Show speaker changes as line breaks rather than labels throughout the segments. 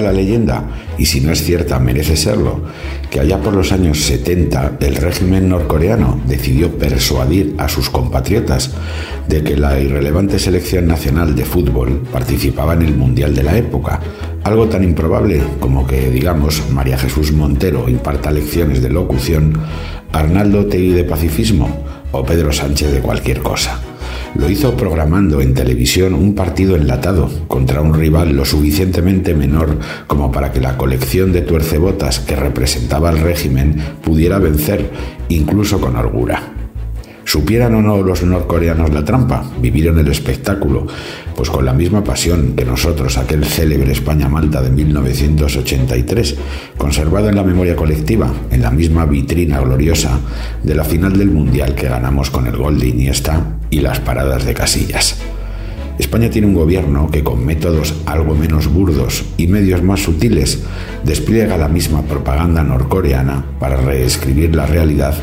La leyenda, y si no es cierta merece serlo, que allá por los años 70 el régimen norcoreano decidió persuadir a sus compatriotas de que la irrelevante selección nacional de fútbol participaba en el Mundial de la época, algo tan improbable como que, digamos, María Jesús Montero imparta lecciones de locución, Arnaldo Tegui de pacifismo o Pedro Sánchez de cualquier cosa. Lo hizo programando en televisión un partido enlatado contra un rival lo suficientemente menor como para que la colección de tuercebotas que representaba al régimen pudiera vencer, incluso con holgura. Supieran o no los norcoreanos la trampa, vivieron el espectáculo, pues con la misma pasión que nosotros aquel célebre España-Malta de 1983, conservado en la memoria colectiva, en la misma vitrina gloriosa de la final del Mundial que ganamos con el gol de Iniesta y las paradas de Casillas. España tiene un gobierno que con métodos algo menos burdos y medios más sutiles despliega la misma propaganda norcoreana para reescribir la realidad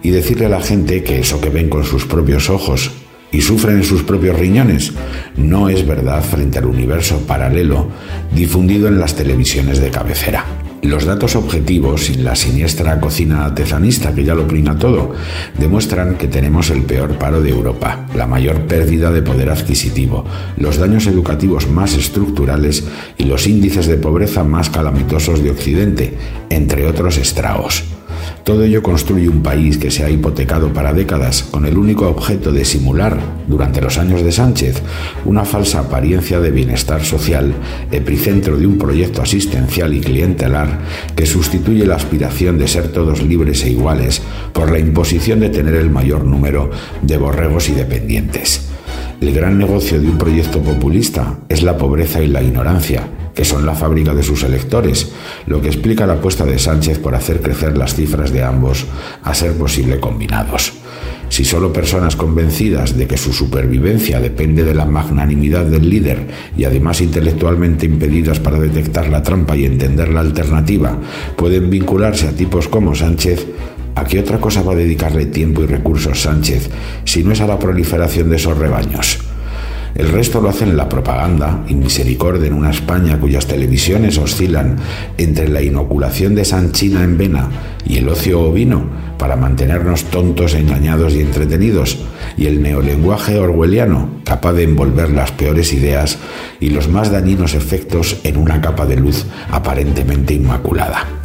y decirle a la gente que eso que ven con sus propios ojos y sufren en sus propios riñones no es verdad frente al universo paralelo difundido en las televisiones de cabecera. Los datos objetivos y la siniestra cocina artesanista que ya lo prina todo demuestran que tenemos el peor paro de Europa, la mayor pérdida de poder adquisitivo, los daños educativos más estructurales y los índices de pobreza más calamitosos de Occidente, entre otros estragos. Todo ello construye un país que se ha hipotecado para décadas con el único objeto de simular, durante los años de Sánchez, una falsa apariencia de bienestar social, epicentro de un proyecto asistencial y clientelar que sustituye la aspiración de ser todos libres e iguales por la imposición de tener el mayor número de borregos y dependientes. El gran negocio de un proyecto populista es la pobreza y la ignorancia, que son la fábrica de sus electores, lo que explica la apuesta de Sánchez por hacer crecer las cifras de ambos a ser posible combinados. Si solo personas convencidas de que su supervivencia depende de la magnanimidad del líder y además intelectualmente impedidas para detectar la trampa y entender la alternativa pueden vincularse a tipos como Sánchez, ¿a qué otra cosa va a dedicarle tiempo y recursos Sánchez si no es a la proliferación de esos rebaños? El resto lo hacen la propaganda y misericordia en una España cuyas televisiones oscilan entre la inoculación de sanchina en vena y el ocio ovino para mantenernos tontos, engañados y entretenidos, y el neolenguaje orwelliano capaz de envolver las peores ideas y los más dañinos efectos en una capa de luz aparentemente inmaculada.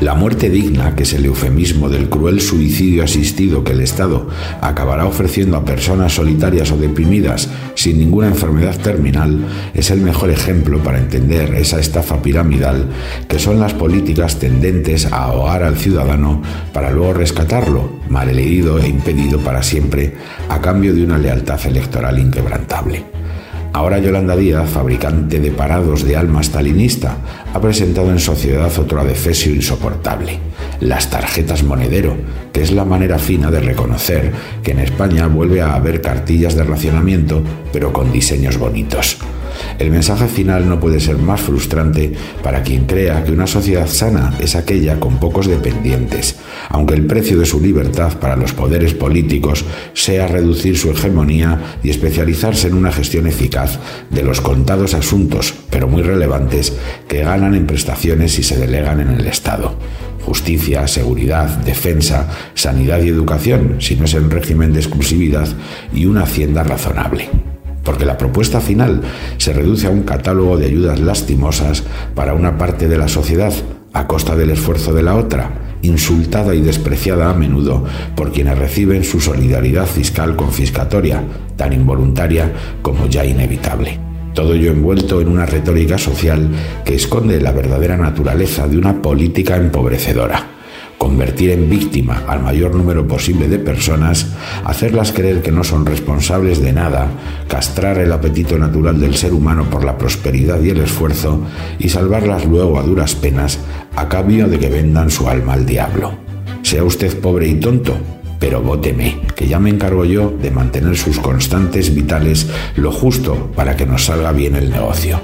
La muerte digna, que es el eufemismo del cruel suicidio asistido que el Estado acabará ofreciendo a personas solitarias o deprimidas sin ninguna enfermedad terminal, es el mejor ejemplo para entender esa estafa piramidal que son las políticas tendentes a ahogar al ciudadano para luego rescatarlo, malherido e impedido para siempre, a cambio de una lealtad electoral inquebrantable. Ahora Yolanda Díaz, fabricante de parados de alma stalinista, ha presentado en sociedad otro adefesio insoportable, las tarjetas monedero, que es la manera fina de reconocer que en España vuelve a haber cartillas de racionamiento, pero con diseños bonitos. El mensaje final no puede ser más frustrante para quien crea que una sociedad sana es aquella con pocos dependientes, aunque el precio de su libertad para los poderes políticos sea reducir su hegemonía y especializarse en una gestión eficaz de los contados asuntos, pero muy relevantes, que ganan en prestaciones y se delegan en el Estado. Justicia, seguridad, defensa, sanidad y educación, si no es en régimen de exclusividad, y una hacienda razonable porque la propuesta final se reduce a un catálogo de ayudas lastimosas para una parte de la sociedad a costa del esfuerzo de la otra, insultada y despreciada a menudo por quienes reciben su solidaridad fiscal confiscatoria, tan involuntaria como ya inevitable. Todo ello envuelto en una retórica social que esconde la verdadera naturaleza de una política empobrecedora convertir en víctima al mayor número posible de personas, hacerlas creer que no son responsables de nada, castrar el apetito natural del ser humano por la prosperidad y el esfuerzo y salvarlas luego a duras penas a cambio de que vendan su alma al diablo. Sea usted pobre y tonto, pero vóteme, que ya me encargo yo de mantener sus constantes vitales lo justo para que nos salga bien el negocio.